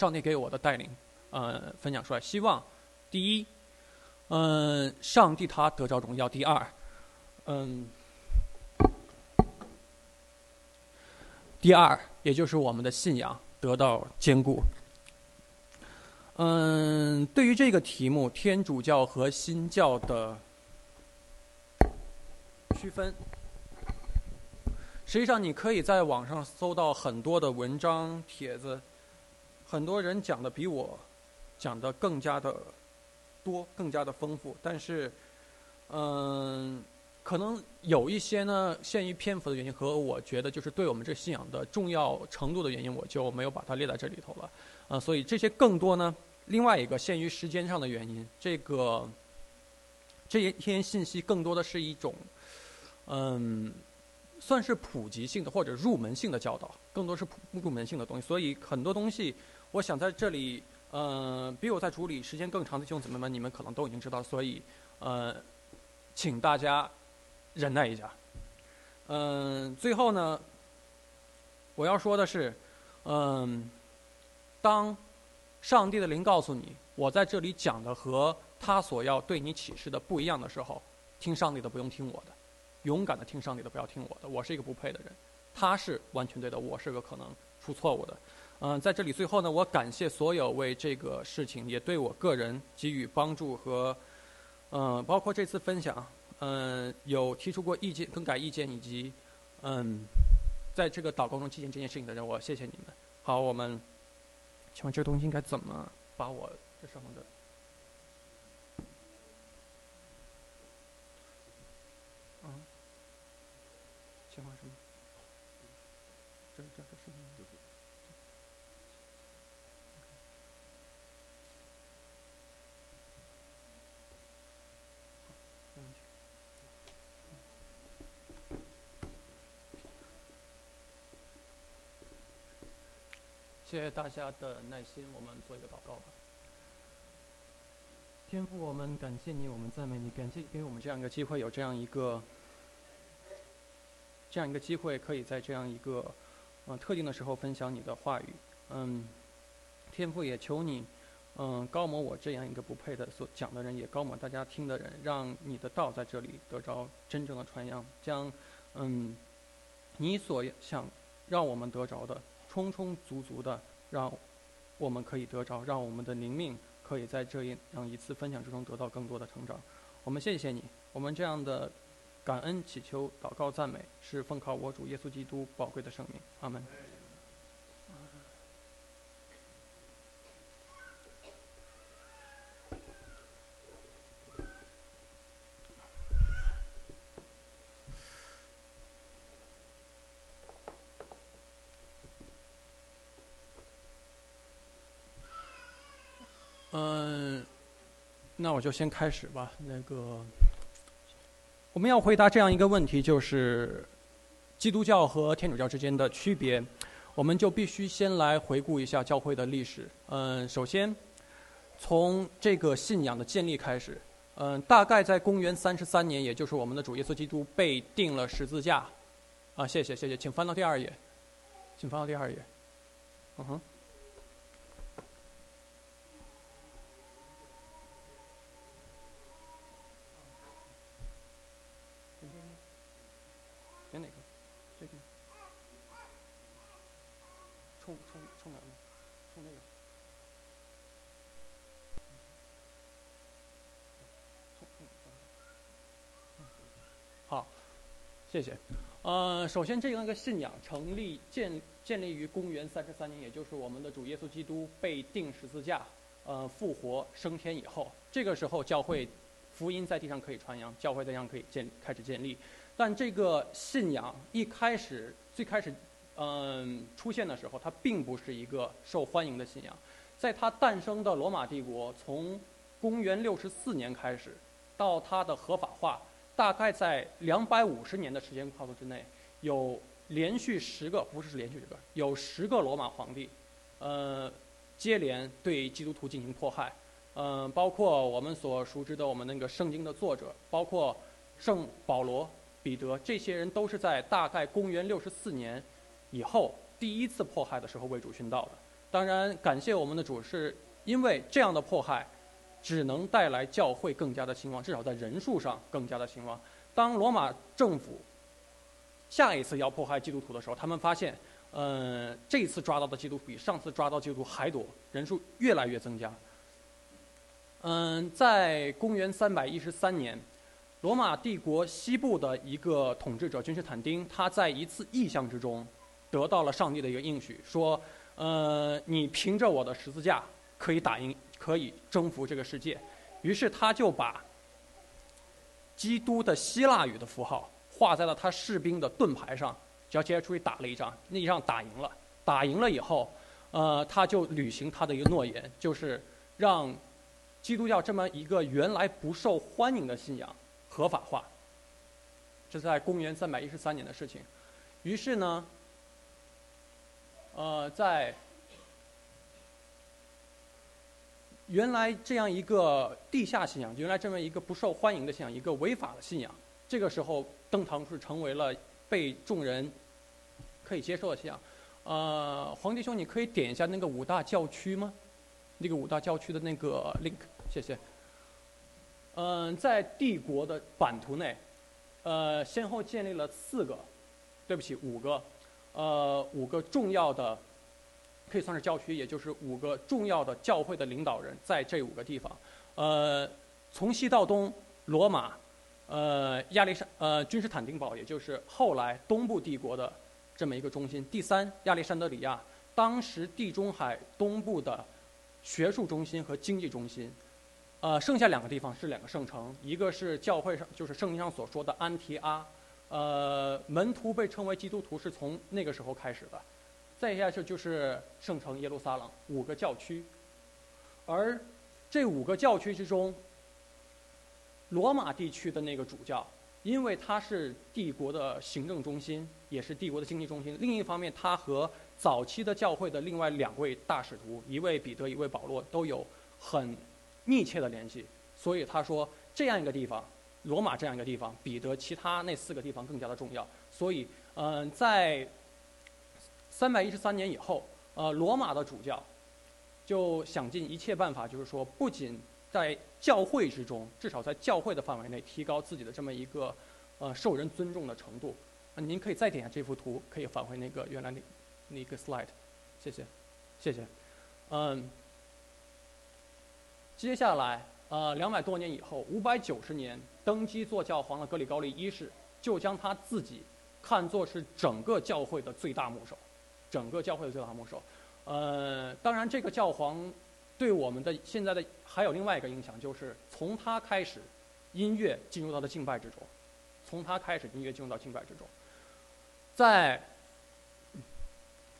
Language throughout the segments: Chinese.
上帝给我的带领，呃，分享出来。希望第一，嗯，上帝他得着荣耀；第二，嗯，第二，也就是我们的信仰得到坚固。嗯，对于这个题目，天主教和新教的区分，实际上你可以在网上搜到很多的文章帖子，很多人讲的比我讲的更加的多，更加的丰富。但是，嗯，可能有一些呢，限于篇幅的原因和我觉得就是对我们这信仰的重要程度的原因，我就没有把它列在这里头了。啊，所以这些更多呢。另外一个，限于时间上的原因，这个这一天信息更多的是一种，嗯，算是普及性的或者入门性的教导，更多是普入门性的东西。所以很多东西，我想在这里，嗯，比我在处理时间更长的弟兄姊妹们，你们可能都已经知道。所以，呃，请大家忍耐一下。嗯，最后呢，我要说的是，嗯，当。上帝的灵告诉你，我在这里讲的和他所要对你启示的不一样的时候，听上帝的不用听我的，勇敢的听上帝的，不要听我的。我是一个不配的人，他是完全对的，我是个可能出错误的。嗯，在这里最后呢，我感谢所有为这个事情也对我个人给予帮助和，嗯，包括这次分享，嗯，有提出过意见、更改意见以及，嗯，在这个祷告中期间这件事情的人，我谢谢你们。好，我们。请问这东西应该怎么把我这上面的？嗯，切换什么？这这这视频就是。谢谢大家的耐心，我们做一个祷告吧。天父，我们感谢你，我们赞美你，感谢给我们这样一个机会，有这样一个这样一个机会，可以在这样一个嗯特定的时候分享你的话语。嗯，天父也求你，嗯，高某我这样一个不配的所讲的人，也高某大家听的人，让你的道在这里得着真正的传扬，将嗯你所想让我们得着的。充充足足的，让我们可以得着，让我们的灵命可以在这一样一次分享之中得到更多的成长。我们谢谢你，我们这样的感恩祈求、祷告、赞美，是奉靠我主耶稣基督宝贵的生命。阿门。那我就先开始吧。那个，我们要回答这样一个问题，就是基督教和天主教之间的区别，我们就必须先来回顾一下教会的历史。嗯，首先从这个信仰的建立开始，嗯，大概在公元三十三年，也就是我们的主耶稣基督被钉了十字架。啊，谢谢谢谢，请翻到第二页，请翻到第二页。嗯哼。谢谢。呃，首先这样一个信仰成立建建立于公元三十三年，也就是我们的主耶稣基督被钉十字架，呃，复活升天以后，这个时候教会福音在地上可以传扬，教会在地上可以建开始建立。但这个信仰一开始最开始嗯出现的时候，它并不是一个受欢迎的信仰。在它诞生的罗马帝国，从公元六十四年开始，到它的合法化。大概在两百五十年的时间跨度之内，有连续十个，不是连续十个，有十个罗马皇帝，呃，接连对基督徒进行迫害，嗯，包括我们所熟知的我们那个圣经的作者，包括圣保罗、彼得，这些人都是在大概公元六十四年以后第一次迫害的时候为主殉道的。当然，感谢我们的主，是因为这样的迫害，只能带来教会更加的兴旺，至少在人数上更加的兴旺。当罗马政府下一次要迫害基督徒的时候，他们发现，嗯，这次抓到的基督徒比上次抓到基督徒还多，人数越来越增加。嗯，在公元三百一十三年，罗马帝国西部的一个统治者君士坦丁，他在一次异象之中，得到了上帝的一个应许，说，呃，你凭着我的十字架可以打赢，可以征服这个世界。于是他就把基督的希腊语的符号画在了他士兵的盾牌上，只要接出去打了一仗，那一仗打赢了，打赢了以后，呃，他就履行他的一个诺言，就是让。基督教这么一个原来不受欢迎的信仰合法化，这在公元三百一十三年的事情。于是呢，呃，在原来这样一个地下信仰，原来这么一个不受欢迎的信仰，一个违法的信仰，这个时候登堂是成为了被众人可以接受的信仰。呃，黄弟兄，你可以点一下那个五大教区吗？那个五大教区的那个 link。谢谢。嗯，在帝国的版图内，呃，先后建立了四个，对不起，五个，呃，五个重要的，可以算是教区，也就是五个重要的教会的领导人在这五个地方。呃，从西到东，罗马，呃，亚历山，呃，君士坦丁堡，也就是后来东部帝国的这么一个中心。第三，亚历山德里亚，当时地中海东部的学术中心和经济中心。呃，剩下两个地方是两个圣城，一个是教会上，就是圣经上所说的安提阿，呃，门徒被称为基督徒是从那个时候开始的。再下去就是圣城耶路撒冷，五个教区。而这五个教区之中，罗马地区的那个主教，因为他是帝国的行政中心，也是帝国的经济中心。另一方面，他和早期的教会的另外两位大使徒，一位彼得，一位保罗，都有很。密切的联系，所以他说这样一个地方，罗马这样一个地方，比得其他那四个地方更加的重要。所以，嗯，在三百一十三年以后，呃，罗马的主教就想尽一切办法，就是说，不仅在教会之中，至少在教会的范围内，提高自己的这么一个呃受人尊重的程度。啊，您可以再点下这幅图，可以返回那个原来那那个 slide，谢谢，谢谢，嗯。接下来，呃，两百多年以后，五百九十年登基做教皇的格里高利一世，就将他自己看作是整个教会的最大牧首，整个教会的最大牧首。呃，当然，这个教皇对我们的现在的还有另外一个影响，就是从他开始，音乐进入到了敬拜之中，从他开始，音乐进入到敬拜之中，在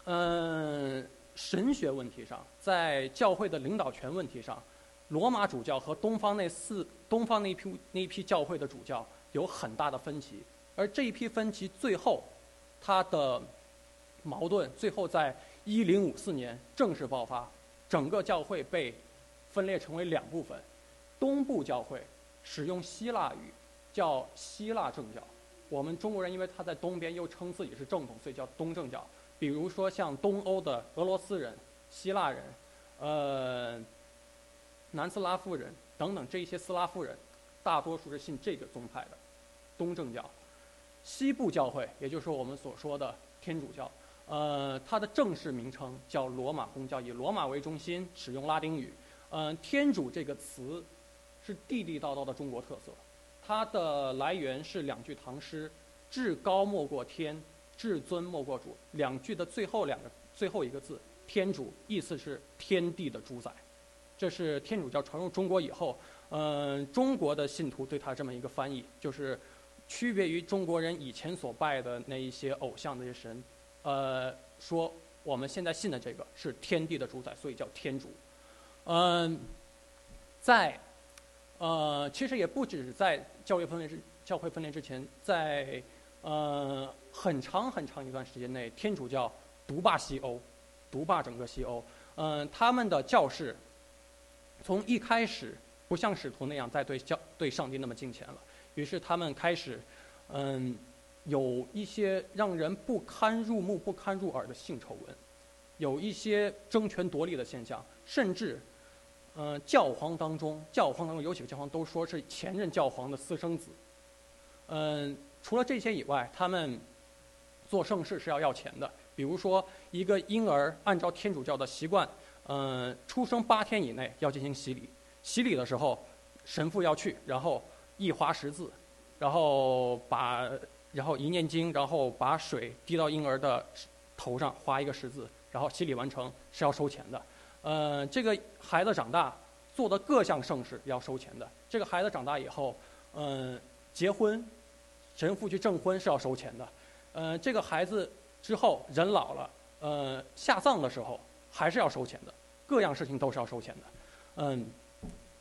嗯神学问题上，在教会的领导权问题上。罗马主教和东方那四东方那一批那一批教会的主教有很大的分歧，而这一批分歧最后，他的矛盾最后在一零五四年正式爆发，整个教会被分裂成为两部分，东部教会使用希腊语，叫希腊正教，我们中国人因为他在东边又称自己是正统，所以叫东正教。比如说像东欧的俄罗斯人、希腊人，呃。南斯拉夫人等等这一些斯拉夫人，大多数是信这个宗派的，东正教。西部教会，也就是我们所说的天主教，呃，它的正式名称叫罗马公教，以罗马为中心，使用拉丁语。嗯，天主这个词是地地道道的中国特色，它的来源是两句唐诗：“至高莫过天，至尊莫过主。”两句的最后两个最后一个字“天主”，意思是天地的主宰。这是天主教传入中国以后，嗯，中国的信徒对他这么一个翻译，就是区别于中国人以前所拜的那一些偶像那些神，呃，说我们现在信的这个是天地的主宰，所以叫天主。嗯，在呃，其实也不只是在教会分裂之教会分裂之前，在呃很长很长一段时间内，天主教独霸西欧，独霸整个西欧。嗯，他们的教士。从一开始不像使徒那样在对教对上帝那么敬虔了，于是他们开始，嗯，有一些让人不堪入目、不堪入耳的性丑闻，有一些争权夺利的现象，甚至，呃，教皇当中，教皇当中有几个教皇都说是前任教皇的私生子。嗯，除了这些以外，他们做盛事是要要钱的。比如说，一个婴儿按照天主教的习惯，嗯，出生八天以内要进行洗礼。洗礼的时候，神父要去，然后一划十字，然后把，然后一念经，然后把水滴到婴儿的头上，划一个十字，然后洗礼完成是要收钱的。呃，这个孩子长大做的各项盛事要收钱的。这个孩子长大以后，嗯，结婚，神父去证婚是要收钱的。呃，这个孩子。之后人老了，呃，下葬的时候还是要收钱的，各样事情都是要收钱的。嗯，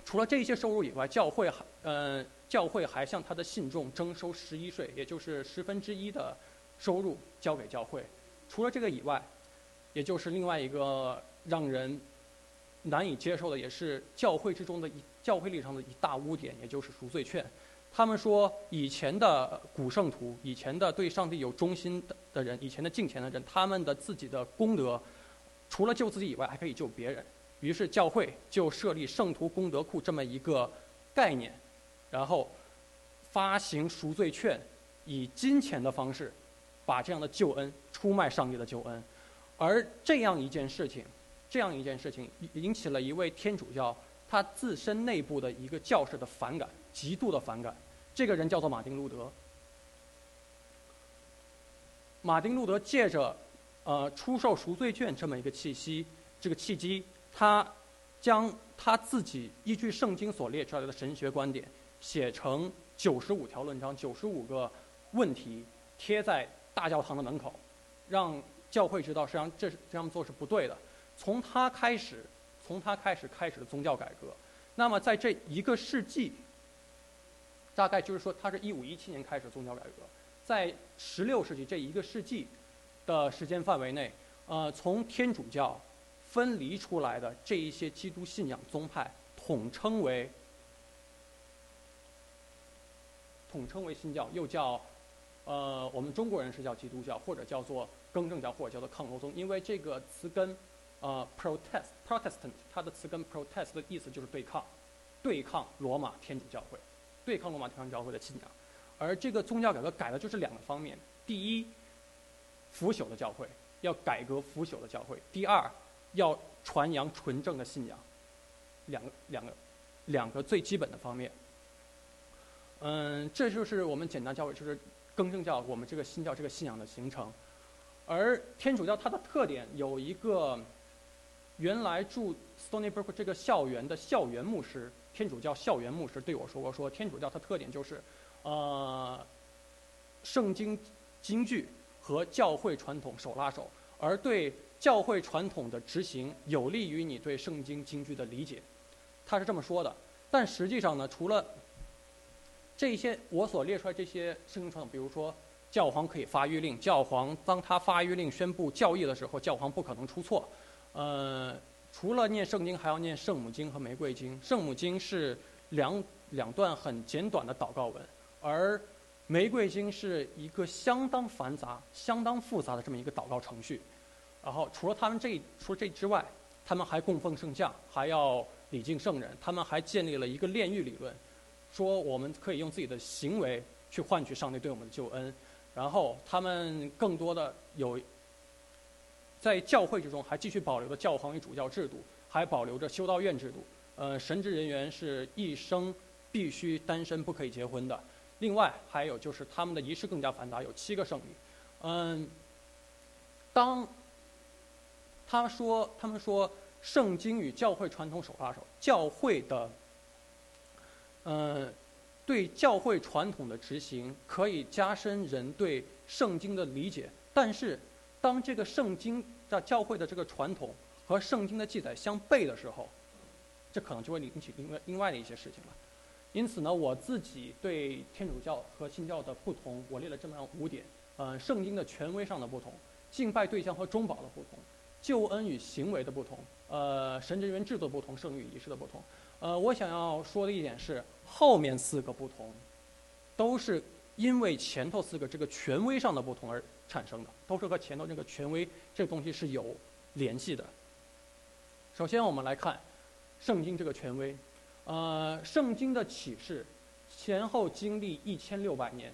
除了这些收入以外，教会还，呃，教会还向他的信众征收十一税，也就是十分之一的收入交给教会。除了这个以外，也就是另外一个让人难以接受的，也是教会之中的一教会历史上的一大污点，也就是赎罪券。他们说，以前的古圣徒，以前的对上帝有忠心的的人，以前的敬虔的人，他们的自己的功德，除了救自己以外，还可以救别人。于是教会就设立圣徒功德库这么一个概念，然后发行赎罪券，以金钱的方式把这样的救恩出卖上帝的救恩。而这样一件事情，这样一件事情引起了一位天主教他自身内部的一个教士的反感。极度的反感，这个人叫做马丁路德。马丁路德借着，呃，出售赎罪券这么一个契机，这个契机，他将他自己依据圣经所列出来的神学观点，写成九十五条论章，九十五个问题，贴在大教堂的门口，让教会知道，实际上这是这样做是不对的。从他开始，从他开始开始的宗教改革，那么在这一个世纪。大概就是说，他是一五一七年开始宗教改革，在十六世纪这一个世纪的时间范围内，呃，从天主教分离出来的这一些基督信仰宗派，统称为统称为新教，又叫呃，我们中国人是叫基督教，或者叫做更正教，或者叫做抗罗宗，因为这个词根呃，protest Protestant，它的词根 protest 的意思就是对抗，对抗罗马天主教会。对抗罗马天主教会的信仰，而这个宗教改革改的就是两个方面：第一，腐朽的教会要改革腐朽的教会；第二，要传扬纯正的信仰。两个两个两个最基本的方面。嗯，这就是我们简单教会，就是更正教我们这个新教这个信仰的形成。而天主教它的特点有一个，原来住 Stony Brook 这个校园的校园牧师。天主教校园牧师对我说过：“说天主教它特点就是，呃，圣经经句和教会传统手拉手，而对教会传统的执行有利于你对圣经经句的理解。”他是这么说的。但实际上呢，除了这些我所列出来这些圣经传统，比如说教皇可以发谕令，教皇当他发谕令宣布教义的时候，教皇不可能出错，呃。除了念圣经，还要念圣母经和玫瑰经。圣母经是两两段很简短的祷告文，而玫瑰经是一个相当繁杂、相当复杂的这么一个祷告程序。然后，除了他们这除了这之外，他们还供奉圣像，还要礼敬圣人。他们还建立了一个炼狱理论，说我们可以用自己的行为去换取上帝对我们的救恩。然后，他们更多的有。在教会之中，还继续保留着教皇与主教制度，还保留着修道院制度。呃，神职人员是一生必须单身，不可以结婚的。另外，还有就是他们的仪式更加繁杂，有七个圣礼。嗯，当他说他们说圣经与教会传统手拉手，教会的嗯对教会传统的执行可以加深人对圣经的理解，但是。当这个圣经在教会的这个传统和圣经的记载相悖的时候，这可能就会引起另外另外的一些事情了。因此呢，我自己对天主教和新教的不同，我列了这么样五点：呃，圣经的权威上的不同，敬拜对象和中保的不同，救恩与行为的不同，呃，神职人员制度不同，圣与仪式的不同。呃，我想要说的一点是，后面四个不同，都是因为前头四个这个权威上的不同而。产生的都是和前头这个权威这个东西是有联系的。首先，我们来看圣经这个权威。呃，圣经的启示前后经历一千六百年，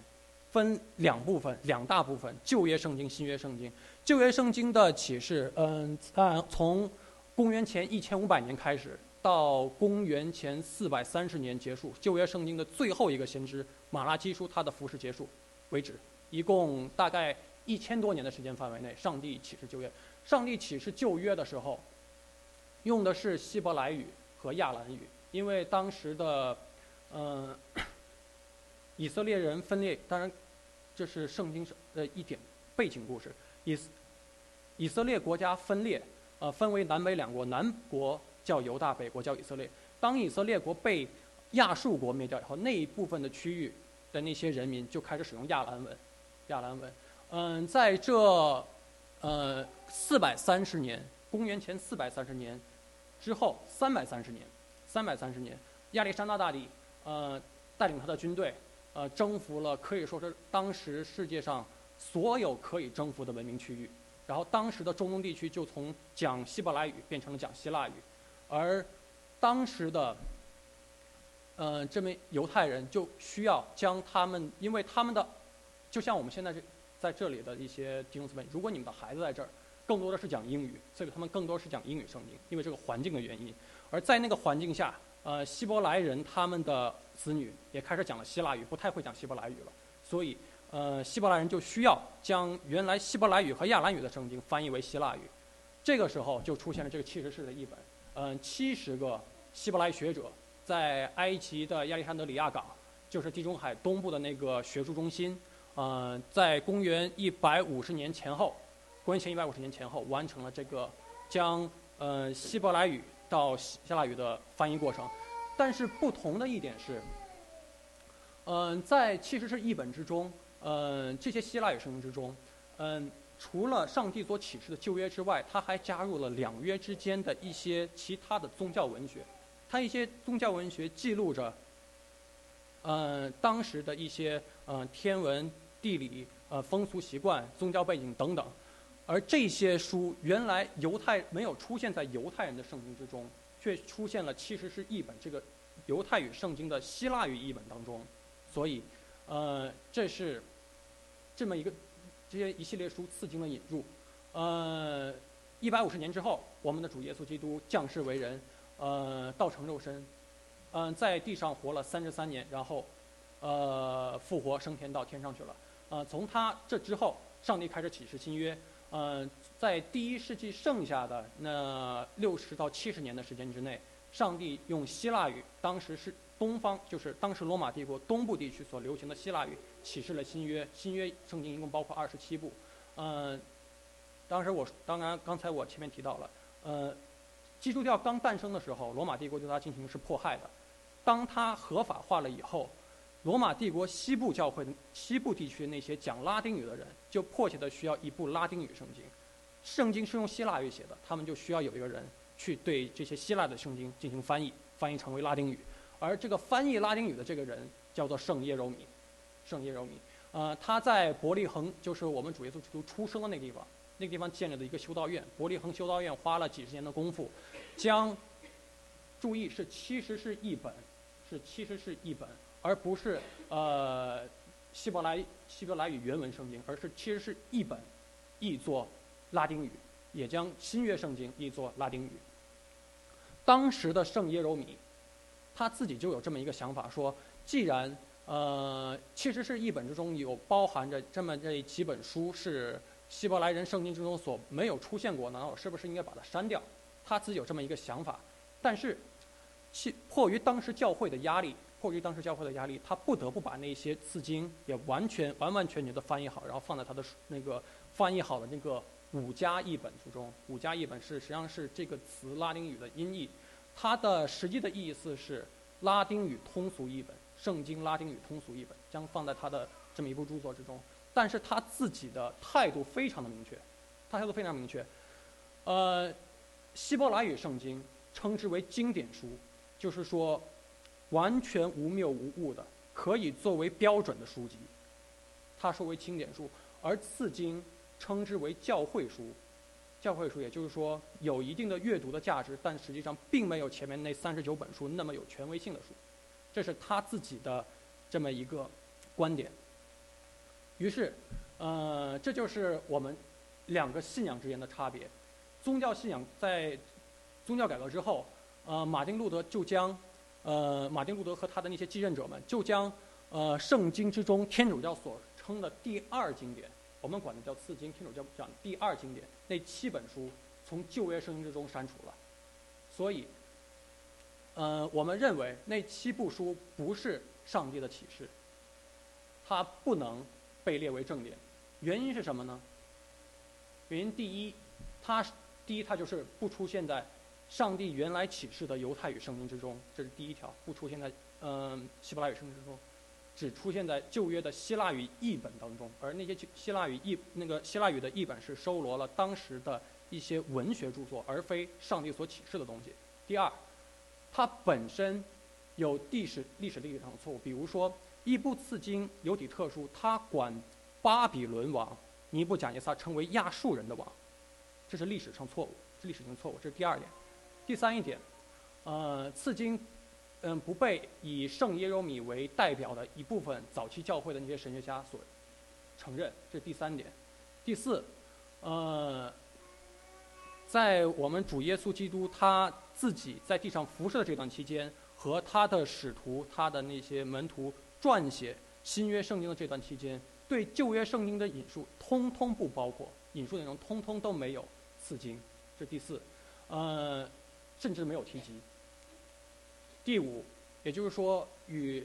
分两部分，两大部分：旧约圣经、新约圣经。旧约圣经的启示，嗯，按从公元前一千五百年开始，到公元前四百三十年结束。旧约圣经的最后一个先知马拉基书，他的服饰结束为止，一共大概一千多年的时间范围内，上帝启示旧约。上帝启示旧约的时候，用的是希伯来语和亚兰语。因为当时的，嗯，以色列人分裂，当然，这是圣经上的一点背景故事。以以色列国家分裂，呃，分为南北两国，南国叫犹大，北国叫以色列。当以色列国被亚述国灭掉以后，那一部分的区域的那些人民就开始使用亚兰文，亚兰文。嗯，在这呃四百三十年，公元前四百三十年之后，三百三十年。三百三十年，亚历山大大帝，呃，带领他的军队，呃，征服了可以说是当时世界上所有可以征服的文明区域。然后当时的中东地区就从讲希伯来语变成了讲希腊语，而当时的，呃，这名犹太人就需要将他们，因为他们的，就像我们现在这在这里的一些弟兄姊妹，如果你们的孩子在这儿，更多的是讲英语，所以他们更多是讲英语圣经，因为这个环境的原因。而在那个环境下，呃，希伯来人他们的子女也开始讲了希腊语，不太会讲希伯来语了。所以，呃，希伯来人就需要将原来希伯来语和亚兰语的圣经翻译为希腊语。这个时候就出现了这个七十士的译本。嗯，七十个希伯来学者在埃及的亚历山德里亚港，就是地中海东部的那个学术中心，嗯，在公元一百五十年前后，公元前一百五十年前后完成了这个将嗯希伯来语。到希腊语的翻译过程，但是不同的一点是，嗯，在其实是译本之中，嗯，这些希腊语圣经之中，嗯，除了上帝所启示的旧约之外，他还加入了两约之间的一些其他的宗教文学，它一些宗教文学记录着，嗯，当时的一些嗯天文、地理、呃风俗习惯、宗教背景等等。而这些书原来犹太没有出现在犹太人的圣经之中，却出现了其实是译本这个犹太语圣经的希腊语译本当中，所以，呃，这是这么一个这些一系列书赐经的引入。呃，一百五十年之后，我们的主耶稣基督降世为人，呃，道成肉身，嗯，在地上活了三十三年，然后，呃，复活升天到天上去了。呃，从他这之后，上帝开始启示新约。呃，在第一世纪剩下的那六十到七十年的时间之内，上帝用希腊语，当时是东方，就是当时罗马帝国东部地区所流行的希腊语，启示了新约。新约圣经一共包括二十七部。嗯，当时我当然刚才我前面提到了，呃，基督教刚诞生的时候，罗马帝国对它进行是迫害的。当它合法化了以后。罗马帝国西部教会的西部地区那些讲拉丁语的人，就迫切的需要一部拉丁语圣经。圣经是用希腊语写的，他们就需要有一个人去对这些希腊的圣经进行翻译，翻译成为拉丁语。而这个翻译拉丁语的这个人叫做圣耶柔米，圣耶柔米。呃，他在伯利恒，就是我们主耶稣基督出生的那个地方，那个地方建立的一个修道院。伯利恒修道院花了几十年的功夫，将，注意是其实是一本，是其实是一本。而不是呃希伯来希伯来语原文圣经，而是其实是一本译作拉丁语，也将新约圣经译作拉丁语。当时的圣耶柔米他自己就有这么一个想法，说既然呃其实是一本之中有包含着这么这几本书是希伯来人圣经之中所没有出现过，那我是不是应该把它删掉？他自己有这么一个想法，但是其迫于当时教会的压力。迫于当时教会的压力，他不得不把那些字经也完全完完全全的翻译好，然后放在他的那个翻译好的那个五加译本之中。五加译本是实际上是这个词拉丁语的音译，它的实际的意思是拉丁语通俗译本，圣经拉丁语通俗译本将放在他的这么一部著作之中。但是他自己的态度非常的明确，他态度非常明确。呃，希伯来语圣经称之为经典书，就是说。完全无谬无误的，可以作为标准的书籍，他说为经典书，而次经称之为教会书，教会书，也就是说有一定的阅读的价值，但实际上并没有前面那三十九本书那么有权威性的书，这是他自己的这么一个观点。于是，呃，这就是我们两个信仰之间的差别。宗教信仰在宗教改革之后，呃，马丁路德就将，呃，马丁路德和他的那些继任者们就将，呃，圣经之中天主教所称的第二经典。我们管它叫次经，天主教讲第二经典那七本书从旧约圣经之中删除了，所以，呃，我们认为那七部书不是上帝的启示，它不能被列为正典。原因是什么呢？原因第一，它第一它就是不出现在上帝原来启示的犹太语圣经之中，这是第一条，不出现在嗯希伯来语圣经之中。只出现在旧约的希腊语译本当中，而那些希腊语译那个希腊语的译本是收罗了当时的一些文学著作，而非上帝所启示的东西。第二，它本身有历史历史历史上的错误，比如说《伊布次经》有点特殊，它管巴比伦王尼布贾尼撒称为亚述人的王，这是历史上错误，是历史性错误，这是第二点。第三一点，呃，次经。嗯，不被以圣耶柔米为代表的一部分早期教会的那些神学家所承认，这是第三点。第四，呃，在我们主耶稣基督他自己在地上服侍的这段期间，和他的使徒、他的那些门徒撰写新约圣经的这段期间，对旧约圣经的引述通通不包括，引述内容通通都没有次经，这第四，呃，甚至没有提及。第五，也就是说，与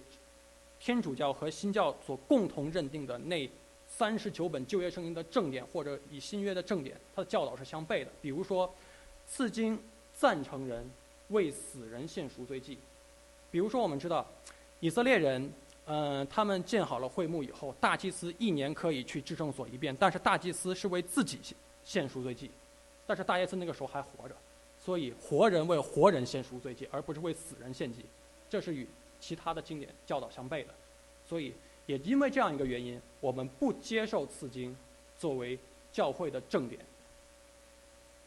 天主教和新教所共同认定的那三十九本旧约圣经的正典，或者以新约的正典，它的教导是相悖的。比如说，赐经赞成人为死人献赎罪祭。比如说，我们知道，以色列人，嗯，他们建好了会幕以后，大祭司一年可以去至圣所一遍，但是大祭司是为自己献赎罪祭，但是大祭司那个时候还活着。所以，活人为活人献赎罪祭，而不是为死人献祭，这是与其他的经典教导相悖的。所以，也因为这样一个原因，我们不接受次经作为教会的正典。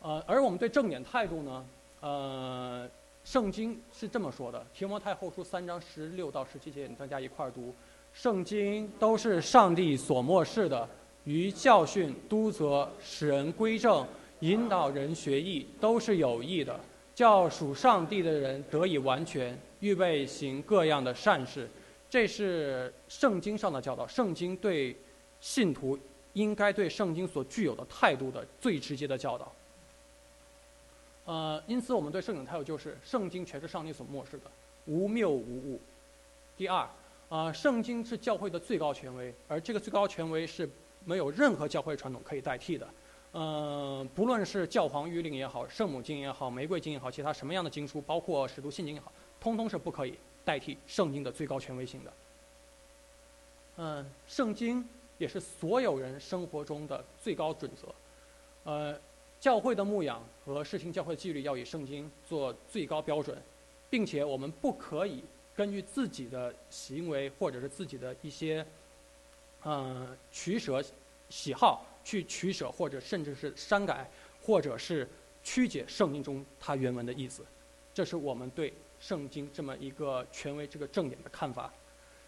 呃，而我们对正典态度呢？呃，圣经是这么说的，《提摩太后书》三章十六到十七节，大家一块儿读。圣经都是上帝所漠视的，于教训、督责、使人归正。引导人学艺都是有益的，叫属上帝的人得以完全，预备行各样的善事。这是圣经上的教导，圣经对信徒应该对圣经所具有的态度的最直接的教导。呃，因此我们对圣经态度就是：圣经全是上帝所漠视的，无谬无误。第二，啊，圣经是教会的最高权威，而这个最高权威是没有任何教会传统可以代替的。嗯，不论是教皇谕令也好，圣母经也好，玫瑰经也好，其他什么样的经书，包括使徒信经也好，通通是不可以代替圣经的最高权威性的。嗯，圣经也是所有人生活中的最高准则。呃，教会的牧养和事情教会的纪律要以圣经做最高标准，并且我们不可以根据自己的行为或者是自己的一些嗯取舍喜好。去取舍，或者甚至是删改，或者是曲解圣经中它原文的意思，这是我们对圣经这么一个权威、这个正典的看法。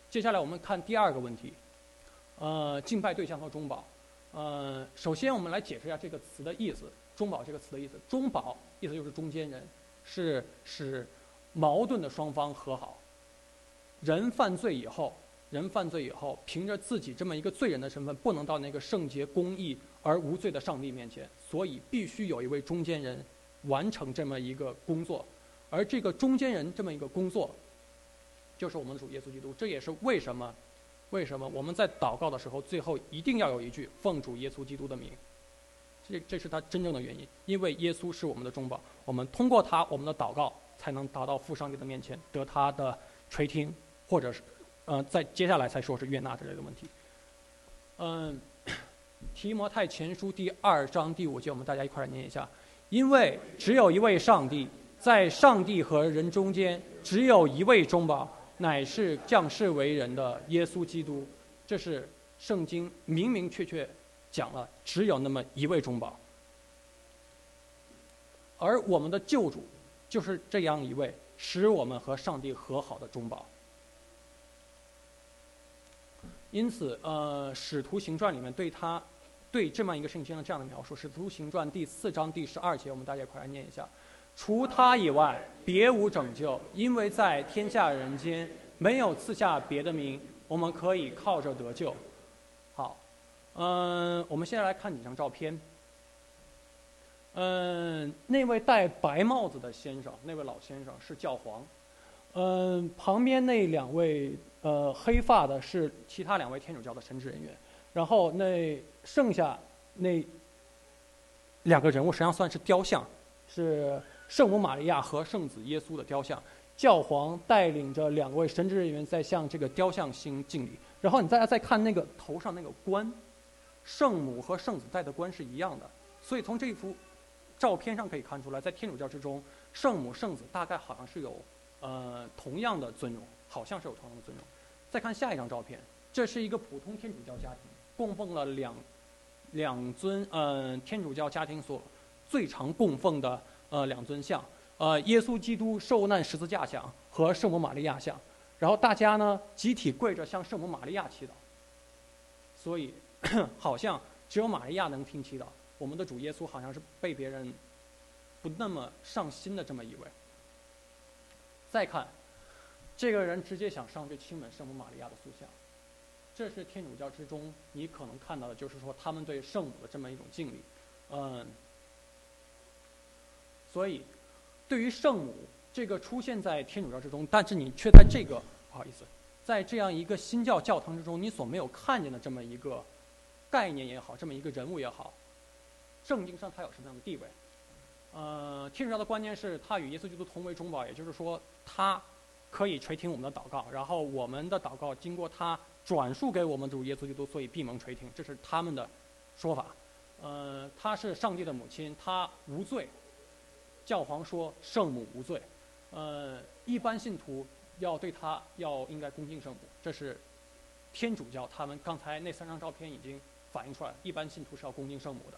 接下来我们看第二个问题，呃，敬拜对象和中保。呃，首先我们来解释一下这个词的意思，“中保”这个词的意思。中保意思就是中间人，是使矛盾的双方和好。人犯罪以后。人犯罪以后，凭着自己这么一个罪人的身份，不能到那个圣洁、公义而无罪的上帝面前，所以必须有一位中间人完成这么一个工作，而这个中间人这么一个工作，就是我们的主耶稣基督。这也是为什么，为什么我们在祷告的时候，最后一定要有一句“奉主耶稣基督的名”，这这是他真正的原因，因为耶稣是我们的中保，我们通过他，我们的祷告才能达到父上帝的面前，得他的垂听，或者是。呃，在接下来才说是悦纳之类的问题。嗯，《提摩太前书》第二章第五节，我们大家一块儿念一下。因为只有一位上帝，在上帝和人中间，只有一位中保，乃是降世为人的耶稣基督。这是圣经明明确确讲了，只有那么一位中保。而我们的救主就是这样一位使我们和上帝和好的中保。因此，呃，《使徒行传》里面对他对这么一个事情进行了这样的描述，《使徒行传》第四章第十二节，我们大家一块来念一下：除他以外，别无拯救，因为在天下人间没有赐下别的名，我们可以靠着得救。好，嗯，我们现在来看几张照片。嗯，那位戴白帽子的先生，那位老先生是教皇。嗯，旁边那两位呃黑发的是其他两位天主教的神职人员。然后那剩下那两个人物实际上算是雕像，是圣母玛利亚和圣子耶稣的雕像。教皇带领着两位神职人员在向这个雕像行敬礼。然后你大家再看那个头上那个冠，圣母和圣子戴的冠是一样的。所以从这幅。照片上可以看出来，在天主教之中，圣母、圣子大概好像是有，呃，同样的尊荣，好像是有同样的尊重。再看下一张照片，这是一个普通天主教家庭，供奉了两，两尊，嗯，天主教家庭所最常供奉的呃两尊像，呃，耶稣基督受难十字架像和圣母玛利亚像，然后大家呢集体跪着向圣母玛利亚祈祷，所以 好像只有玛利亚能听祈祷。我们的主耶稣好像是被别人不那么上心的这么一位。再看，这个人直接想上去亲吻圣母玛利亚的塑像，这是天主教之中你可能看到的，就是说他们对圣母的这么一种敬礼。嗯，所以对于圣母这个出现在天主教之中，但是你却在这个不好意思，在这样一个新教教堂之中，你所没有看见的这么一个概念也好，这么一个人物也好。圣经上他有什么样的地位？呃，天主教的观念是他与耶稣基督同为中保，也就是说，他可以垂听我们的祷告，然后我们的祷告经过他转述给我们主耶稣基督，所以闭门垂听，这是他们的说法。呃，他是上帝的母亲，他无罪。教皇说圣母无罪。呃，一般信徒要对他要应该恭敬圣母，这是天主教他们刚才那三张照片已经反映出来，一般信徒是要恭敬圣母的。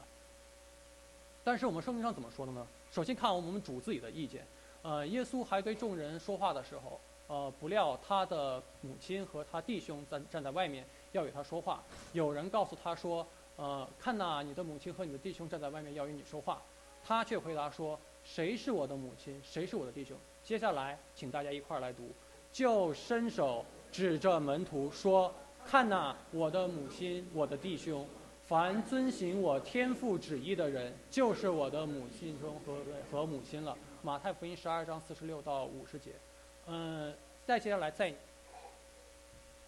但是我们圣经上怎么说的呢？首先看我们主自己的意见，呃，耶稣还对众人说话的时候，呃，不料他的母亲和他弟兄站站在外面要与他说话。有人告诉他说，呃，看呐，你的母亲和你的弟兄站在外面要与你说话。他却回答说，谁是我的母亲，谁是我的弟兄？接下来，请大家一块儿来读，就伸手指着门徒说，看呐，我的母亲，我的弟兄。凡遵行我天父旨意的人，就是我的母亲中和和母亲了。马太福音十二章四十六到五十节，嗯，再接下来再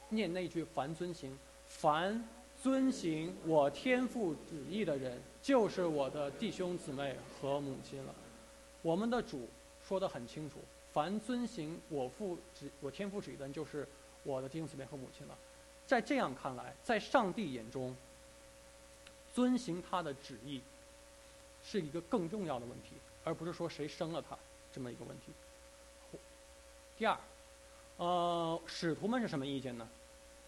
念那句“凡遵行”，凡遵行我天父旨意的人，就是我的弟兄姊妹和母亲了。我们的主说的很清楚，凡遵行我父旨、我天父旨意的人，就是我的弟兄姊妹和母亲了。在这样看来，在上帝眼中。遵行他的旨意，是一个更重要的问题，而不是说谁生了他这么一个问题。第二，呃，使徒们是什么意见呢？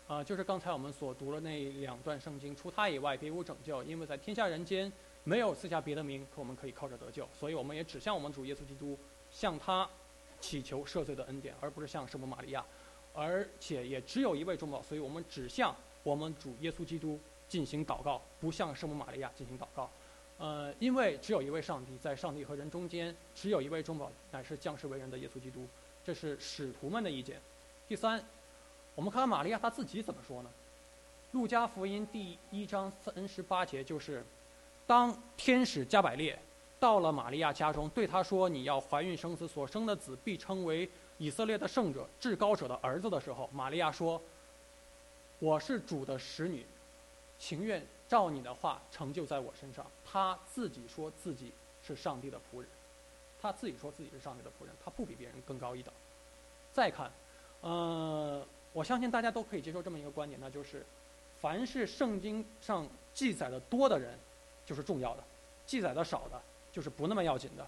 啊，就是刚才我们所读的那两段圣经，除他以外别无拯救，因为在天下人间没有赐下别的名，可我们可以靠着得救，所以我们也指向我们主耶稣基督，向他祈求赦罪的恩典，而不是向圣母玛利亚，而且也只有一位中保，所以我们指向我们主耶稣基督。进行祷告，不向圣母玛利亚进行祷告，呃，因为只有一位上帝，在上帝和人中间，只有一位中保，乃是降世为人的耶稣基督。这是使徒们的意见。第三，我们看看玛利亚她自己怎么说呢？路加福音第一章三十八节就是，当天使加百列到了玛利亚家中，对她说：“你要怀孕生子，所生的子必称为以色列的圣者、至高者的儿子”的时候，玛利亚说：“我是主的使女。”情愿照你的话成就在我身上。他自己说自己是上帝的仆人，他自己说自己是上帝的仆人，他不比别人更高一等。再看，呃，我相信大家都可以接受这么一个观点，那就是，凡是圣经上记载的多的人，就是重要的；记载的少的，就是不那么要紧的。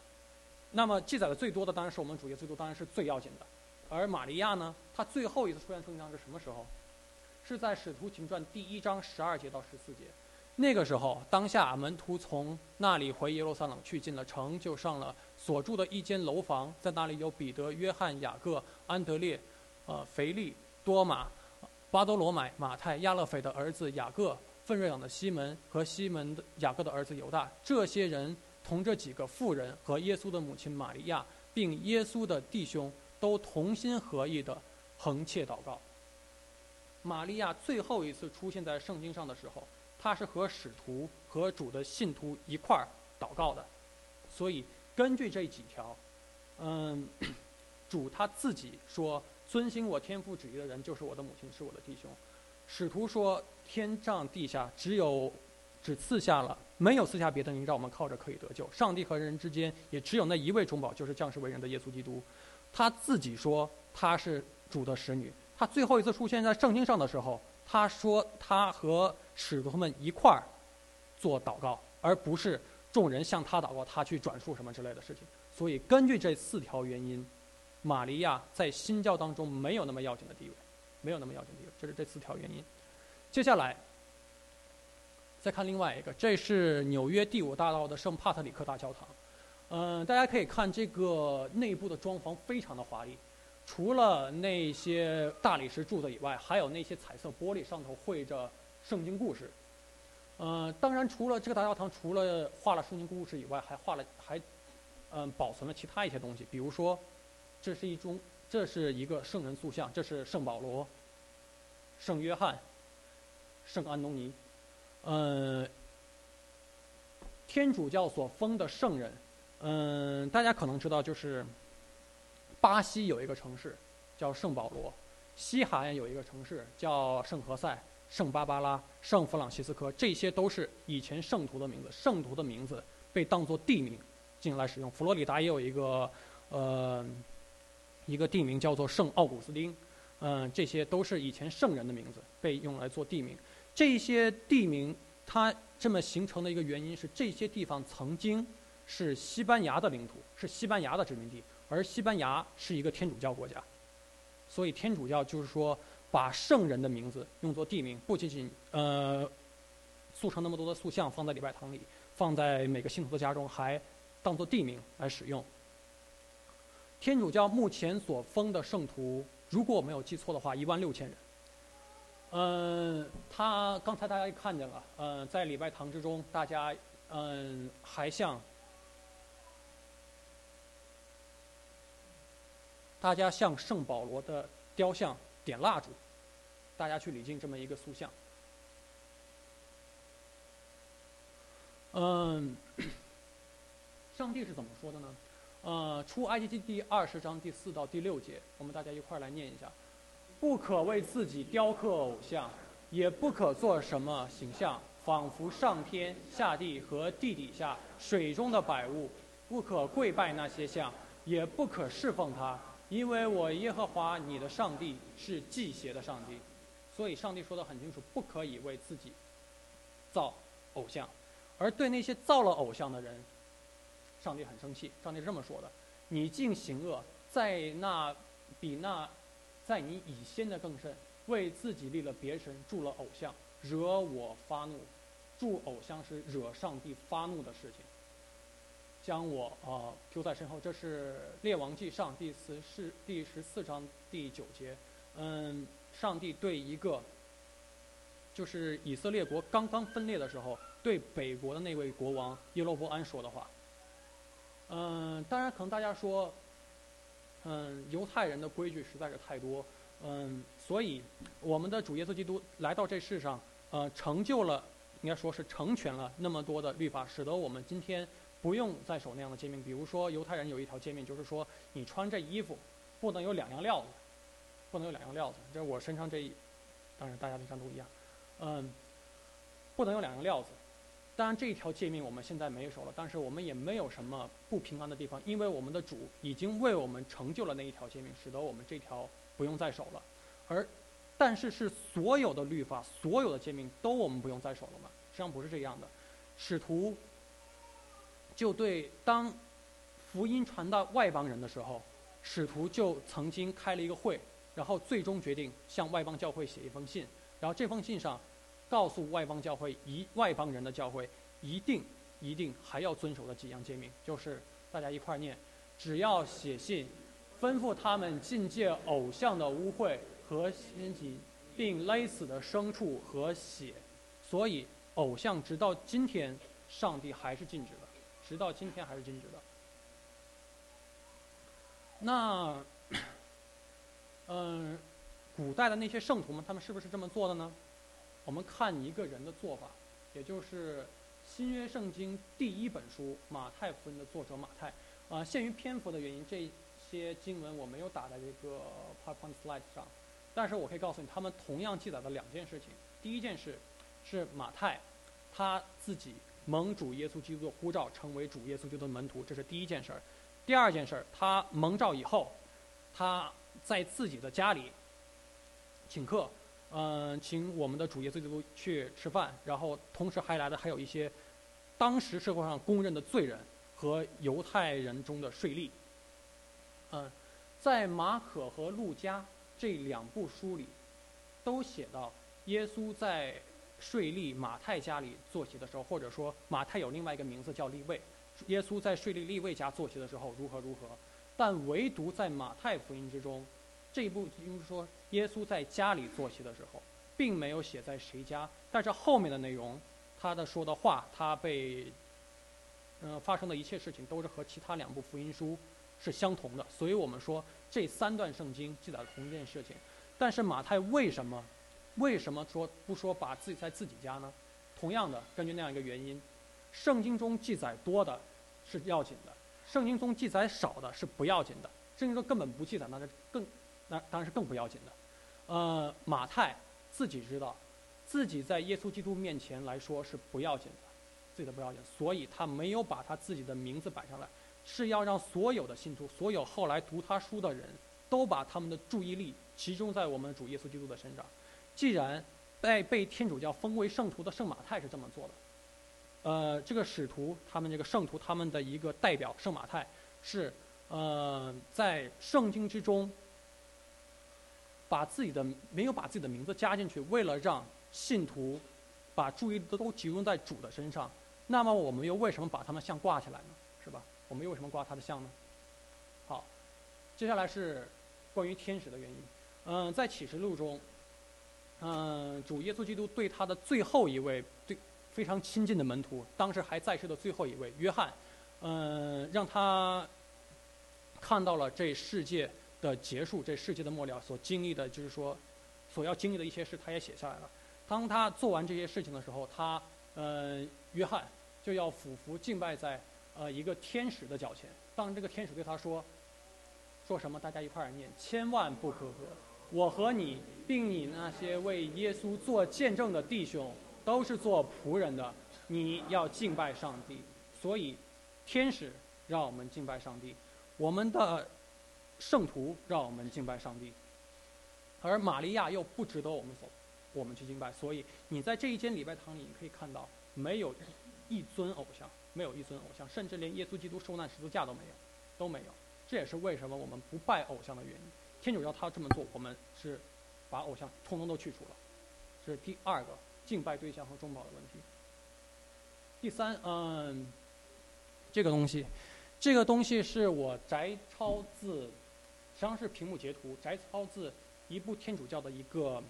那么记载的最多的当然是我们主耶稣基督，当然是最要紧的。而玛利亚呢，她最后一次出现圣经上是什么时候？是在《使徒行传》第一章十二节到十四节，那个时候，当下门徒从那里回耶路撒冷去，进了城，就上了所住的一间楼房，在那里有彼得、约翰、雅各、安德烈、呃腓力、多马、巴多罗买、马太、亚勒斐的儿子雅各、奋锐养的西门和西门的雅各的儿子犹大。这些人同这几个妇人和耶稣的母亲玛利亚，并耶稣的弟兄，都同心合意的横切祷告。玛利亚最后一次出现在圣经上的时候，他是和使徒和主的信徒一块儿祷告的，所以根据这几条，嗯，主他自己说：“遵行我天父旨意的人，就是我的母亲，是我的弟兄。”使徒说：“天上地下只有只赐下了，没有赐下别的名，让我们靠着可以得救。上帝和人之间也只有那一位中保，就是降世为人的耶稣基督。”他自己说他是主的使女。他最后一次出现在圣经上的时候，他说他和使徒们一块儿做祷告，而不是众人向他祷告，他去转述什么之类的事情。所以根据这四条原因，玛利亚在新教当中没有那么要紧的地位，没有那么要紧地位。这是这四条原因。接下来再看另外一个，这是纽约第五大道的圣帕特里克大教堂。嗯，大家可以看这个内部的装潢非常的华丽。除了那些大理石柱子以外，还有那些彩色玻璃上头绘着圣经故事。呃，当然，除了这个大教堂，除了画了圣经故事以外，还画了还，嗯，保存了其他一些东西。比如说，这是一种，这是一个圣人塑像，这是圣保罗、圣约翰、圣安东尼。嗯，天主教所封的圣人，嗯，大家可能知道就是。巴西有一个城市叫圣保罗，西海岸有一个城市叫圣何塞、圣巴巴拉、圣弗朗西斯科，这些都是以前圣徒的名字。圣徒的名字被当作地名进来使用。佛罗里达也有一个呃一个地名叫做圣奥古斯丁，嗯，这些都是以前圣人的名字被用来做地名。这些地名它这么形成的一个原因是，这些地方曾经是西班牙的领土，是西班牙的殖民地。而西班牙是一个天主教国家，所以天主教就是说，把圣人的名字用作地名，不仅仅呃塑成那么多的塑像放在礼拜堂里，放在每个信徒的家中，还当做地名来使用。天主教目前所封的圣徒，如果我没有记错的话，一万六千人。嗯，他刚才大家也看见了，嗯，在礼拜堂之中，大家嗯还向。大家向圣保罗的雕像点蜡烛，大家去礼敬这么一个塑像。嗯，上帝是怎么说的呢？呃，出埃及记第二十章第四到第六节，我们大家一块儿来念一下：不可为自己雕刻偶像，也不可做什么形象，仿佛上天下地和地底下水中的百物；不可跪拜那些像，也不可侍奉他。因为我耶和华你的上帝是祭邪的上帝，所以上帝说的很清楚，不可以为自己造偶像，而对那些造了偶像的人，上帝很生气。上帝是这么说的：你竟行恶，在那比那在你以先的更甚，为自己立了别神，铸了偶像，惹我发怒。铸偶像是惹上帝发怒的事情。将我啊丢在身后，这是《列王记上》第十四第十四章第九节。嗯，上帝对一个，就是以色列国刚刚分裂的时候，对北国的那位国王耶罗伯安说的话。嗯，当然可能大家说，嗯，犹太人的规矩实在是太多，嗯，所以我们的主耶稣基督来到这世上，呃，成就了，应该说是成全了那么多的律法，使得我们今天。不用再守那样的诫命，比如说犹太人有一条诫命，就是说你穿这衣服不能有两样料子，不能有两样料子。这我身上这一，当然大家身上都一样，嗯，不能有两样料子。当然这一条诫命我们现在没守了，但是我们也没有什么不平安的地方，因为我们的主已经为我们成就了那一条诫命，使得我们这条不用再守了。而，但是是所有的律法、所有的诫命都我们不用再守了吗？实际上不是这样的，使徒。就对，当福音传到外邦人的时候，使徒就曾经开了一个会，然后最终决定向外邦教会写一封信，然后这封信上告诉外邦教会一外邦人的教会一定一定还要遵守的几样诫命，就是大家一块儿念：只要写信，吩咐他们禁戒偶像的污秽和身体，并勒死的牲畜和血。所以，偶像直到今天，上帝还是禁止的，直到今天还是禁止的。那，嗯，古代的那些圣徒们，他们是不是这么做的呢？我们看一个人的做法，也就是新约圣经第一本书《马太福音》的作者马太。啊，限于篇幅的原因，这些经文我没有打在这个 PowerPoint slide 上，但是我可以告诉你，他们同样记载了两件事情。第一件事是马太他自己蒙主耶稣基督的呼召，成为主耶稣基督的门徒，这是第一件事儿。第二件事儿，他蒙召以后，他在自己的家里请客，嗯，请我们的主耶稣基督去吃饭，然后同时还来的还有一些当时社会上公认的罪人。和犹太人中的税吏，嗯，在马可和路加这两部书里，都写到耶稣在税吏马太家里坐席的时候，或者说马太有另外一个名字叫利位，耶稣在税吏利位家坐席的时候如何如何，但唯独在马太福音之中，这一部就是说耶稣在家里坐席的时候，并没有写在谁家，但是后面的内容，他的说的话，他被。嗯，发生的一切事情都是和其他两部福音书是相同的，所以我们说这三段圣经记载了同一件事情。但是马太为什么为什么说不说把自己在自己家呢？同样的，根据那样一个原因，圣经中记载多的是要紧的，圣经中记载少的是不要紧的。圣经中根本不记载，那是更那当然是更不要紧的。呃，马太自己知道，自己在耶稣基督面前来说是不要紧的。自己的不要紧，所以他没有把他自己的名字摆上来，是要让所有的信徒，所有后来读他书的人都把他们的注意力集中在我们主耶稣基督的身上。既然被被天主教封为圣徒的圣马太是这么做的，呃，这个使徒他们这个圣徒他们的一个代表圣马太是呃在圣经之中把自己的没有把自己的名字加进去，为了让信徒把注意力都集中在主的身上。那么我们又为什么把他们像挂起来呢？是吧？我们又为什么挂他的像呢？好，接下来是关于天使的原因。嗯，在启示录中，嗯，主耶稣基督对他的最后一位对非常亲近的门徒，当时还在世的最后一位约翰，嗯，让他看到了这世界的结束，这世界的末了所经历的，就是说所要经历的一些事，他也写下来了。当他做完这些事情的时候，他，嗯，约翰。就要俯伏敬拜在呃一个天使的脚前。当这个天使对他说：“说什么？大家一块儿念，千万不可。我和你，并你那些为耶稣做见证的弟兄，都是做仆人的。你要敬拜上帝。所以，天使让我们敬拜上帝，我们的圣徒让我们敬拜上帝。而玛利亚又不值得我们所我们去敬拜。所以，你在这一间礼拜堂里，你可以看到没有。”一尊偶像，没有一尊偶像，甚至连耶稣基督受难十字架都没有，都没有。这也是为什么我们不拜偶像的原因。天主教他这么做，我们是把偶像通通都去除了。这是第二个敬拜对象和中保的问题。第三，嗯，这个东西，这个东西是我摘抄自，实际上是屏幕截图，摘抄自一部天主教的一个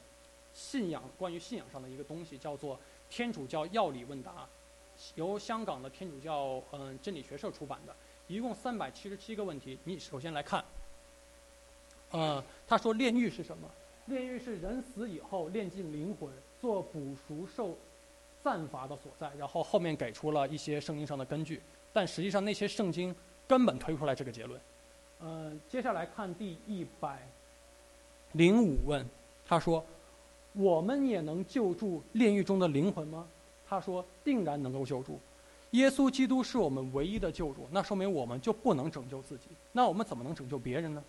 信仰，关于信仰上的一个东西，叫做《天主教要理问答》。由香港的天主教嗯真理学社出版的，一共三百七十七个问题。你首先来看，呃，他说炼狱是什么？炼狱是人死以后炼尽灵魂，做补赎受暂罚的所在。然后后面给出了一些圣经上的根据，但实际上那些圣经根本推不出来这个结论。嗯，接下来看第一百零五问，他说：我们也能救助炼狱中的灵魂吗？他说：“定然能够救助，耶稣基督是我们唯一的救主。那说明我们就不能拯救自己。那我们怎么能拯救别人呢？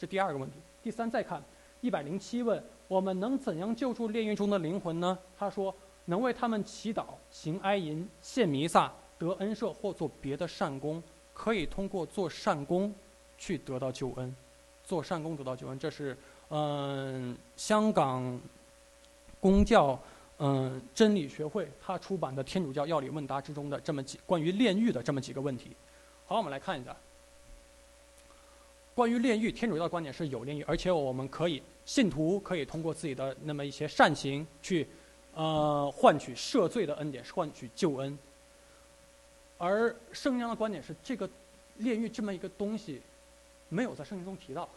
这第二个问题。第三，再看一百零七问：我们能怎样救助炼狱中的灵魂呢？他说：能为他们祈祷、行哀吟、献弥撒、得恩赦或做别的善功。可以通过做善功去得到救恩，做善功得到救恩。这是嗯，香港公教。”嗯，真理学会他出版的《天主教要理问答》之中的这么几关于炼狱的这么几个问题，好，我们来看一下。关于炼狱，天主教的观点是有炼狱，而且我们可以信徒可以通过自己的那么一些善行去，呃，换取赦罪的恩典，换取救恩。而圣经的观点是，这个炼狱这么一个东西没有在圣经中提到，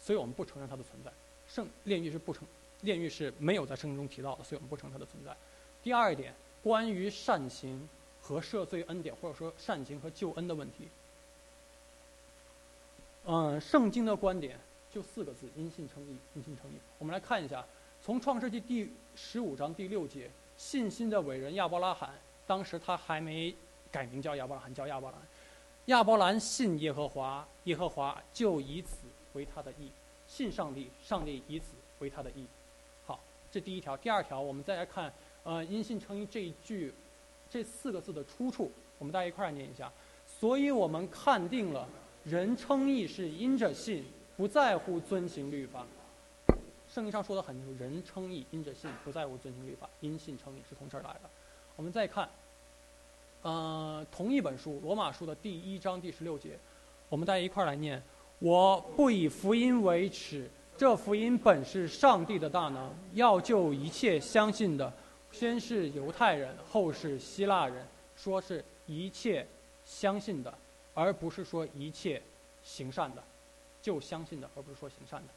所以我们不承认它的存在。圣炼狱是不成，炼狱是没有在圣经中提到的，所以我们不承认它的存在。第二点，关于善行和赦罪恩典，或者说善行和救恩的问题。嗯，圣经的观点就四个字：因信称义，因信称义。我们来看一下，从创世纪第十五章第六节，信心的伟人亚伯拉罕，当时他还没改名叫亚伯拉罕，叫亚伯兰。亚伯兰信耶和华，耶和华就以此为他的义；信上帝，上帝以此为他的义。好，这第一条。第二条，我们再来看，呃，因信称义这一句，这四个字的出处，我们大家一块儿念一下。所以我们看定了。人称义是因着信，不在乎遵行律法。圣经上说的很清楚，人称义因着信，不在乎遵行律法，因信称义是从这儿来的。我们再看，呃，同一本书《罗马书》的第一章第十六节，我们大家一块儿来念：我不以福音为耻，这福音本是上帝的大能，要救一切相信的，先是犹太人，后是希腊人。说是一切相信的。而不是说一切行善的，就相信的，而不是说行善的。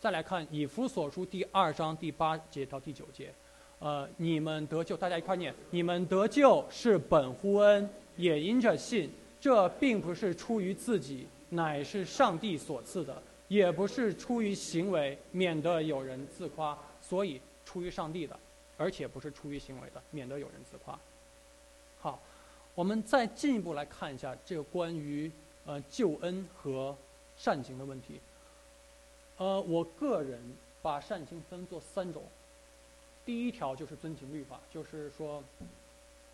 再来看以弗所书第二章第八节到第九节，呃，你们得救，大家一块念：你们得救是本乎恩，也因着信。这并不是出于自己，乃是上帝所赐的；也不是出于行为，免得有人自夸。所以出于上帝的，而且不是出于行为的，免得有人自夸。好。我们再进一步来看一下这个关于呃救恩和善行的问题。呃，我个人把善行分作三种。第一条就是遵行律法，就是说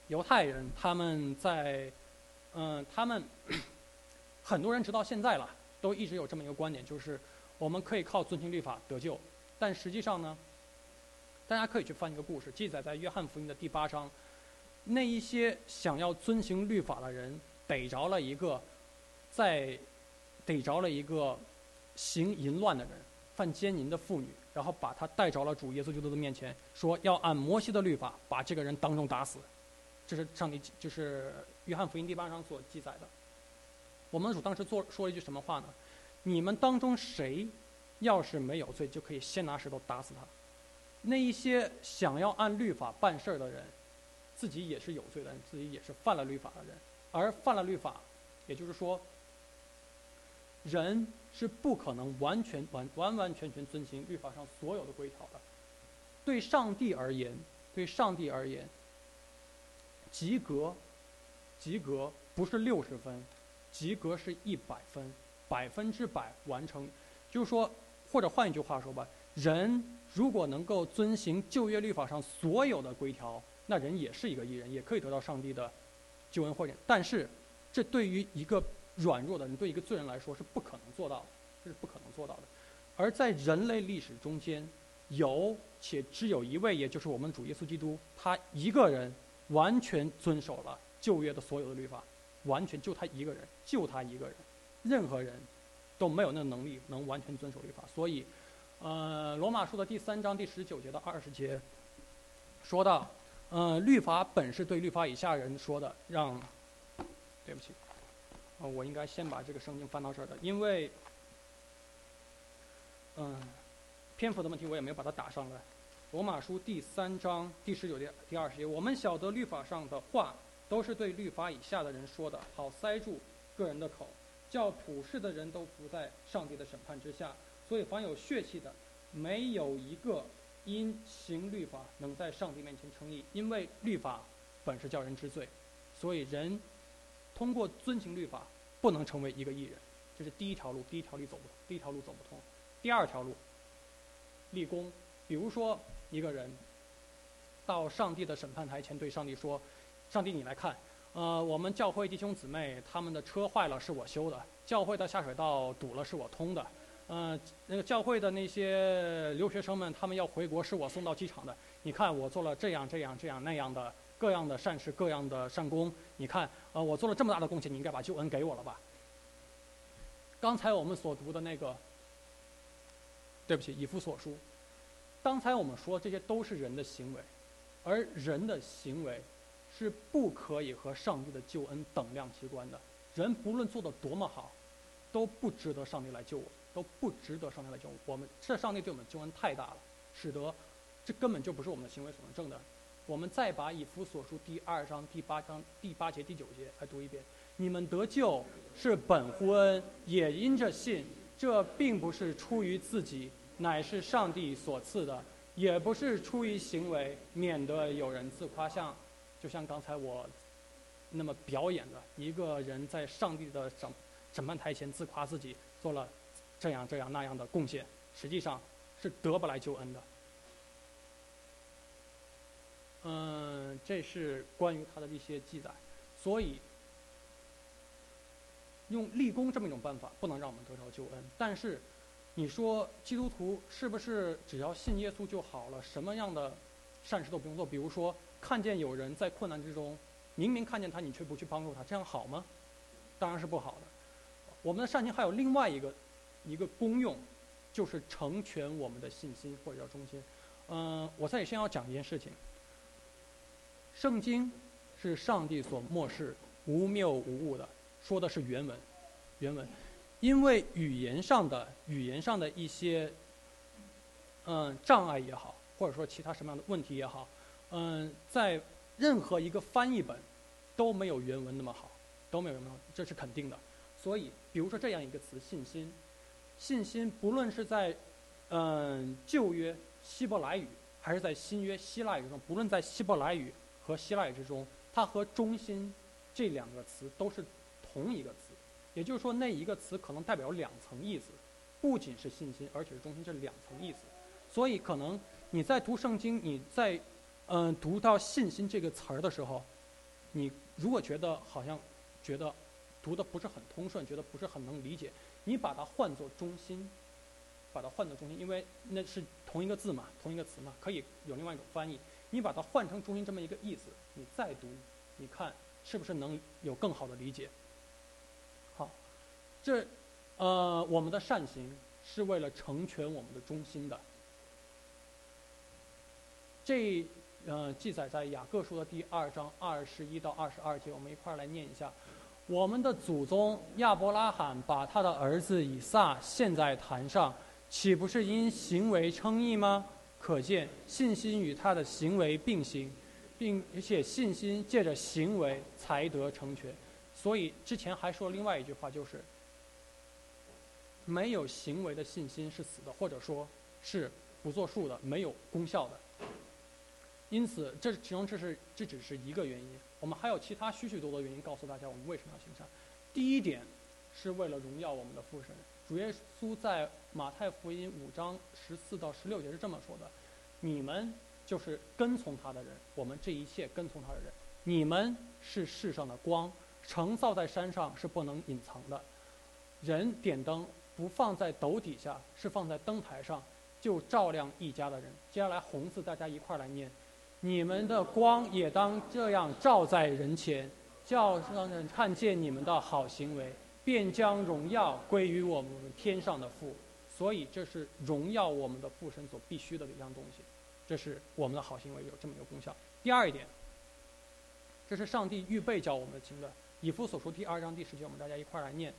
犹太人他们在嗯他们 很多人直到现在了都一直有这么一个观点，就是我们可以靠遵行律法得救。但实际上呢，大家可以去翻一个故事，记载在约翰福音的第八章。那一些想要遵行律法的人，逮着了一个，在逮着了一个行淫乱的人，犯奸淫的妇女，然后把他带着了主耶稣基督的面前，说要按摩西的律法把这个人当众打死。这是上帝，就是约翰福音第八章所记载的。我们主当时做说了一句什么话呢？你们当中谁要是没有罪，就可以先拿石头打死他。那一些想要按律法办事儿的人。自己也是有罪的人，自己也是犯了律法的人，而犯了律法，也就是说，人是不可能完全完完完全全遵循律法上所有的规条的。对上帝而言，对上帝而言，及格，及格不是六十分，及格是一百分，百分之百完成。就是说，或者换一句话说吧，人如果能够遵循旧约律法上所有的规条。那人也是一个艺人，也可以得到上帝的救恩或者，但是这对于一个软弱的人，对一个罪人来说是不可能做到的，这是不可能做到的。而在人类历史中间，有且只有一位，也就是我们主耶稣基督，他一个人完全遵守了旧约的所有的律法，完全就他一个人，就他一个人，任何人都没有那个能力能完全遵守律法。所以，呃，罗马书的第三章第十九节到二十节说到。嗯，律法本是对律法以下人说的，让，对不起，呃，我应该先把这个圣经翻到这儿的，因为，嗯，篇幅的问题我也没有把它打上来。罗马书第三章第十九节第二十节，我们晓得律法上的话都是对律法以下的人说的，好塞住个人的口，叫普世的人都伏在上帝的审判之下。所以凡有血气的，没有一个。因行律法能在上帝面前称义，因为律法本是叫人知罪，所以人通过遵行律法不能成为一个义人，这是第一条路，第一条路走不通，第一条路走不通。第二条路，立功，比如说一个人到上帝的审判台前对上帝说：“上帝，你来看，呃，我们教会弟兄姊妹他们的车坏了是我修的，教会的下水道堵了是我通的。”嗯，那个教会的那些留学生们，他们要回国，是我送到机场的。你看，我做了这样、这样、这样那样的各样的善事、各样的善功。你看，呃，我做了这么大的贡献，你应该把救恩给我了吧？刚才我们所读的那个，对不起，以弗所书。刚才我们说这些都是人的行为，而人的行为是不可以和上帝的救恩等量齐观的。人不论做的多么好，都不值得上帝来救我，都不值得上帝来救我们。这上帝对我们救恩太大了，使得这根本就不是我们的行为所能证的。我们再把以弗所书第二章第八章第八节第九节来读一遍：你们得救是本乎恩，也因着信。这并不是出于自己，乃是上帝所赐的；也不是出于行为，免得有人自夸。像，就像刚才我。那么表演的一个人在上帝的审审判台前自夸自己做了这样这样那样的贡献，实际上是得不来救恩的。嗯，这是关于他的一些记载。所以，用立功这么一种办法不能让我们得到救恩。但是，你说基督徒是不是只要信耶稣就好了？什么样的善事都不用做？比如说，看见有人在困难之中。明明看见他，你却不去帮助他，这样好吗？当然是不好的。我们的善行还有另外一个一个功用，就是成全我们的信心或者叫忠心。嗯，我在先要讲一件事情。圣经是上帝所漠视、无谬无误的，说的是原文，原文。因为语言上的语言上的一些嗯障碍也好，或者说其他什么样的问题也好，嗯，在。任何一个翻译本都没有原文那么好，都没有原文，这是肯定的。所以，比如说这样一个词“信心”，信心不论是在嗯旧约希伯来语，还是在新约希腊语中，不论在希伯来语和希腊语之中，它和忠心这两个词都是同一个词。也就是说，那一个词可能代表两层意思，不仅是信心，而且是忠心，这两层意思。所以，可能你在读圣经，你在。嗯，读到“信心”这个词儿的时候，你如果觉得好像觉得读的不是很通顺，觉得不是很能理解，你把它换作“中心”，把它换作“中心”，因为那是同一个字嘛，同一个词嘛，可以有另外一种翻译。你把它换成“中心”这么一个意思，你再读，你看是不是能有更好的理解？好，这呃，我们的善行是为了成全我们的中心的，这。嗯，记载在雅各书的第二章二十一到二十二节，我们一块儿来念一下。我们的祖宗亚伯拉罕把他的儿子以撒献在坛上，岂不是因行为称义吗？可见信心与他的行为并行，并而且信心借着行为才得成全。所以之前还说另外一句话，就是没有行为的信心是死的，或者说是不作数的，没有功效的。因此，这其中这是这只是一个原因。我们还有其他许许多多原因告诉大家我们为什么要行善。第一点，是为了荣耀我们的父神。主耶稣在马太福音五章十四到十六节是这么说的：“你们就是跟从他的人，我们这一切跟从他的人。你们是世上的光，城造在山上是不能隐藏的。人点灯不放在斗底下，是放在灯台上，就照亮一家的人。”接下来红字大家一块来念。你们的光也当这样照在人前，叫让人看见你们的好行为，便将荣耀归于我们天上的父。所以，这是荣耀我们的父神所必须的一样东西。这是我们的好行为有这么一个功效。第二一点，这是上帝预备教我们的行的。以弗所书第二章第十节，我们大家一块儿来念：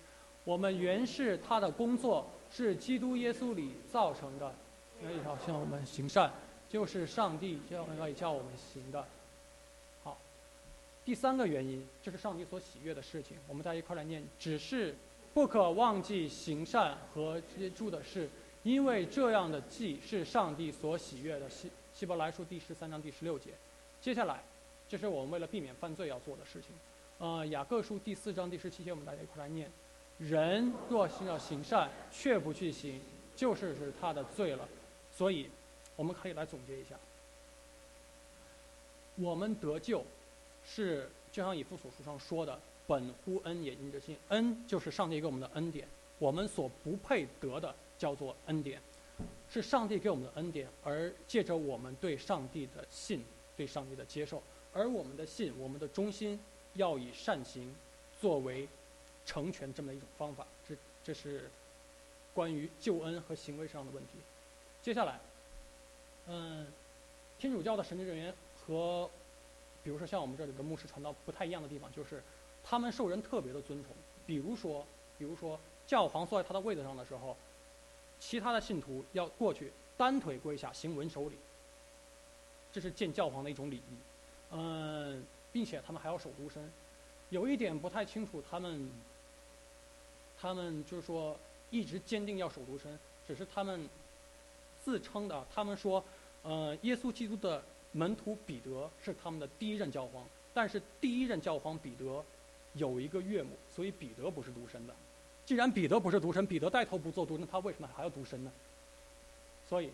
我们原是他的工作，是基督耶稣里造成的，所以要向我们行善。就是上帝叫要叫我们行的，好。第三个原因就是上帝所喜悦的事情，我们大家一块来念。只是不可忘记行善和接住的事，因为这样的祭是上帝所喜悦的。希希伯来书第十三章第十六节。接下来，这是我们为了避免犯罪要做的事情。呃，雅各书第四章第十七节，我们大家一块来念。人若行要行善，却不去行，就是是他的罪了。所以。我们可以来总结一下：我们得救，是就像以弗所书上说的，“本乎恩也因着信”。恩就是上帝给我们的恩典，我们所不配得的叫做恩典，是上帝给我们的恩典，而借着我们对上帝的信、对上帝的接受，而我们的信，我们的忠心要以善行作为成全这么一种方法。这这是关于救恩和行为上的问题。接下来，嗯，天主教的神职人员和比如说像我们这里的牧师传道不太一样的地方，就是他们受人特别的尊崇。比如说，比如说教皇坐在他的位子上的时候，其他的信徒要过去单腿跪下行文守礼。这是见教皇的一种礼仪，嗯，并且他们还要守独身。有一点不太清楚，他们，他们就是说一直坚定要守独身，只是他们自称的。他们说，呃，耶稣基督的门徒彼得是他们的第一任教皇，但是第一任教皇彼得有一个岳母，所以彼得不是独身的。既然彼得不是独身，彼得带头不做独身，他为什么还要独身呢？所以。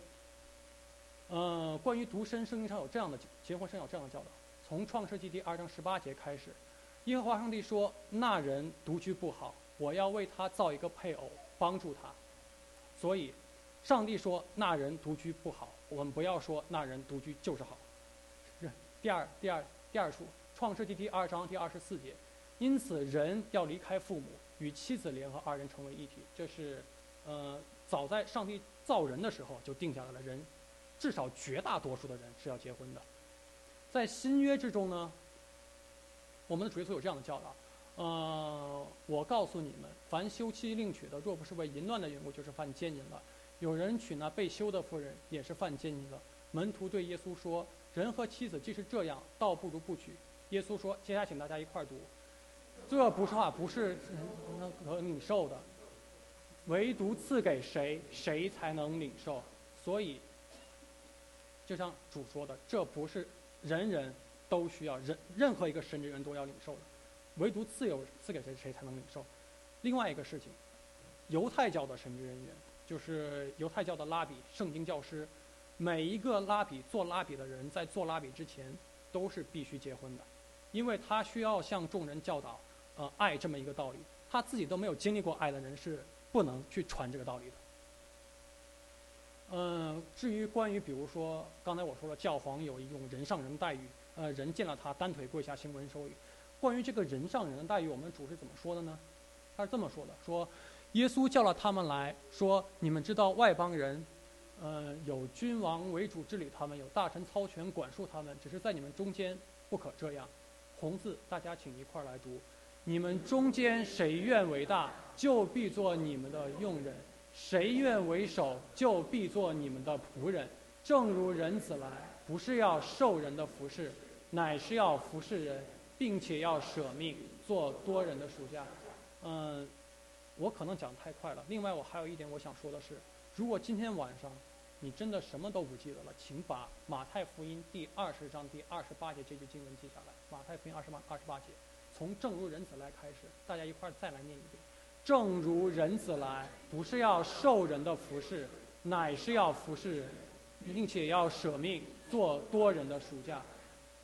呃，关于独身，圣经上有这样的结婚生有这样的教导。从创世纪第二章十八节开始，耶和华上帝说：“那人独居不好，我要为他造一个配偶，帮助他。”所以，上帝说：“那人独居不好。”我们不要说“那人独居就是好”。第二、第二、第二处，创世纪第二章第二十四节。因此，人要离开父母，与妻子联合，二人成为一体。这是，呃，早在上帝造人的时候就定下来了。人。至少绝大多数的人是要结婚的，在新约之中呢，我们的主耶稣有这样的教导：，呃，我告诉你们，凡休妻另娶的，若不是为淫乱的缘故，就是犯奸淫了；有人娶那被休的妇人，也是犯奸淫了。门徒对耶稣说：“人和妻子既是这样，倒不如不娶。”耶稣说：“接下来请大家一块儿读，这不是话，不是能领受的，唯独赐给谁，谁才能领受。所以。”就像主说的，这不是人人都需要，人任何一个神职人都要领受的，唯独自由赐给谁，谁才能领受。另外一个事情，犹太教的神职人员，就是犹太教的拉比、圣经教师，每一个拉比做拉比的人，在做拉比之前，都是必须结婚的，因为他需要向众人教导，呃，爱这么一个道理。他自己都没有经历过爱的人，是不能去传这个道理的。嗯，至于关于比如说刚才我说了，教皇有一种人上人待遇，呃，人见了他单腿跪下行文收礼。关于这个人上人的待遇，我们主是怎么说的呢？他是这么说的：说，耶稣叫了他们来说，你们知道外邦人，呃，有君王为主治理他们，有大臣操权管束他们，只是在你们中间不可这样。红字，大家请一块儿来读：你们中间谁愿为大，就必做你们的用人。谁愿为首，就必做你们的仆人。正如人子来，不是要受人的服侍，乃是要服侍人，并且要舍命做多人的属下。嗯，我可能讲太快了。另外，我还有一点我想说的是，如果今天晚上你真的什么都不记得了，请把马太福音第二十章第二十八节这句经文记下来。马太福音二十八二十八节，从正如人子来开始，大家一块儿再来念一遍。正如人子来，不是要受人的服侍，乃是要服侍人，并且要舍命做多人的暑假。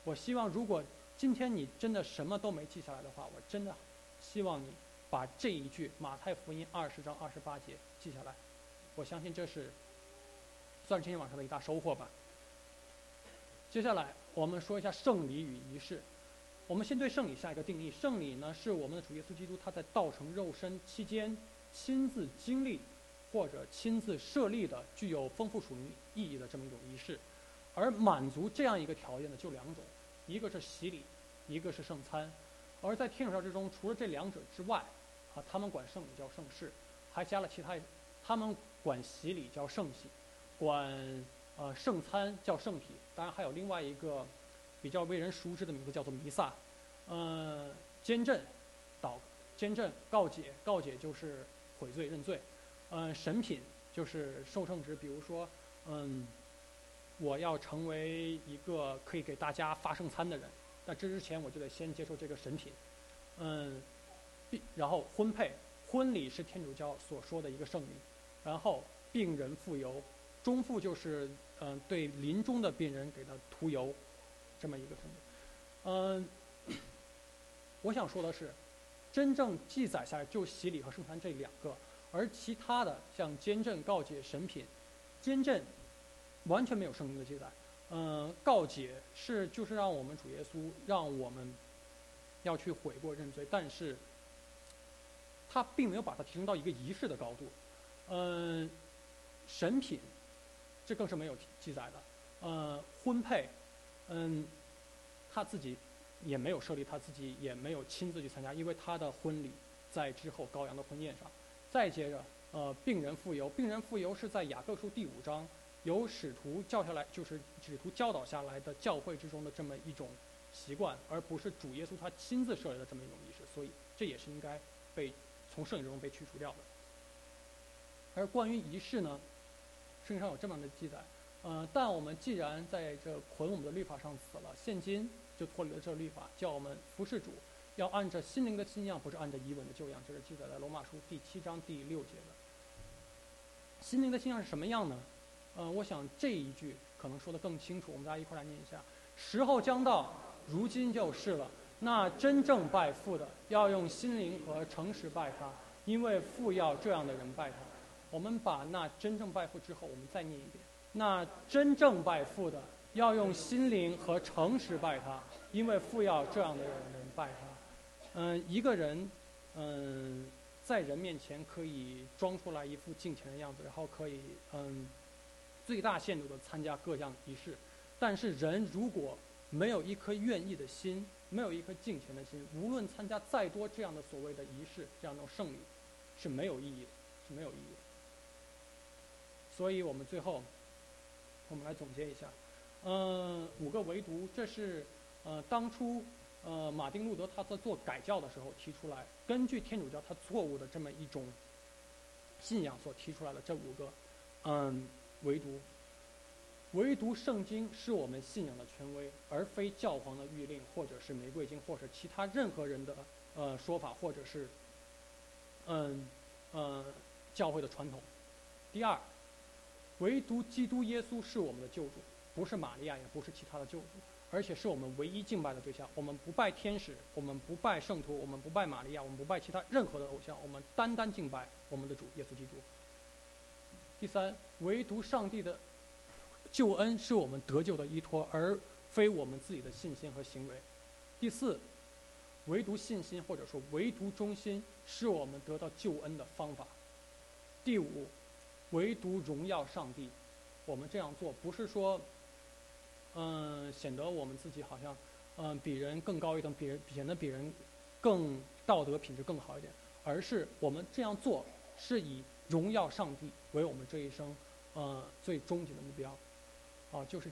我希望，如果今天你真的什么都没记下来的话，我真的希望你把这一句马太福音二十章二十八节记下来。我相信这是算是今天晚上的一大收获吧。接下来，我们说一下圣礼与仪式。我们先对圣礼下一个定义：圣礼呢，是我们的主耶稣基督他在道成肉身期间亲自经历或者亲自设立的具有丰富属灵意义的这么一种仪式。而满足这样一个条件的就两种，一个是洗礼，一个是圣餐。而在天主教之中，除了这两者之外，他们管圣礼叫圣事，还加了其他，他们管洗礼叫圣洗，管呃圣餐叫圣体。当然还有另外一个。比较为人熟知的名字叫做弥撒，呃，监正，祷，监正告解，告解就是悔罪认罪，呃，神品就是受圣职，比如说，嗯，我要成为一个可以给大家发圣餐的人，那这之前我就得先接受这个神品，嗯，然后婚配，婚礼是天主教所说的一个圣礼，然后病人复油，中复就是嗯对临终的病人给他涂油。这么一个程度，嗯，我想说的是，真正记载下来就洗礼和圣餐这两个，而其他的像监证、告解、审品，监证完全没有圣经的记载，嗯，告解是就是让我们主耶稣让我们要去悔过认罪，但是他并没有把它提升到一个仪式的高度。嗯，神品这更是没有记载的。呃，婚配，嗯，他自己也没有设立，他自己也没有亲自去参加，因为他的婚礼在之后羔羊的婚宴上。再接着，呃，病人复游，病人复游是在雅各书第五章。由使徒教下来，就是使徒教导下来的教会之中的这么一种习惯，而不是主耶稣他亲自设立的这么一种仪式，所以这也是应该被从圣经中被去除掉的。而关于仪式呢，圣经上有这么样的记载，呃，但我们既然在这捆我们的律法上死了，现今就脱离了这律法，叫我们服侍主，要按照心灵的新样，不是按照遗文的旧样，这是记载在罗马书第七章第六节的。心灵的新样是什么样呢？嗯，我想这一句可能说的更清楚，我们大家一块来念一下：时候将到，如今就是了。那真正拜父的，要用心灵和诚实拜他，因为父要这样的人拜他。我们把那真正拜父之后，我们再念一遍：那真正拜父的，要用心灵和诚实拜他，因为父要这样的人拜他。嗯，一个人，嗯，在人面前可以装出来一副敬虔的样子，然后可以，嗯。最大限度的参加各项仪式，但是人如果没有一颗愿意的心，没有一颗敬虔的心，无论参加再多这样的所谓的仪式，这样的圣礼，是没有意义的，是没有意义的。所以我们最后，我们来总结一下，嗯，五个唯独，这是呃当初呃马丁路德他在做改教的时候提出来，根据天主教他错误的这么一种信仰所提出来的这五个，嗯。唯独，唯独圣经是我们信仰的权威，而非教皇的谕令，或者是玫瑰经，或者其他任何人的呃说法，或者是嗯呃教会的传统。第二，唯独基督耶稣是我们的救主，不是玛利亚，也不是其他的救主，而且是我们唯一敬拜的对象。我们不拜天使，我们不拜圣徒，我们不拜玛利亚，我们不拜其他任何的偶像，我们单单敬拜我们的主耶稣基督。第三，唯独上帝的救恩是我们得救的依托，而非我们自己的信心和行为。第四，唯独信心或者说唯独忠心是我们得到救恩的方法。第五，唯独荣耀上帝，我们这样做不是说，嗯，显得我们自己好像，嗯，比人更高一等，比人显得比人更道德品质更好一点，而是我们这样做是以。荣耀上帝为我们这一生，呃，最终极的目标，啊，就是。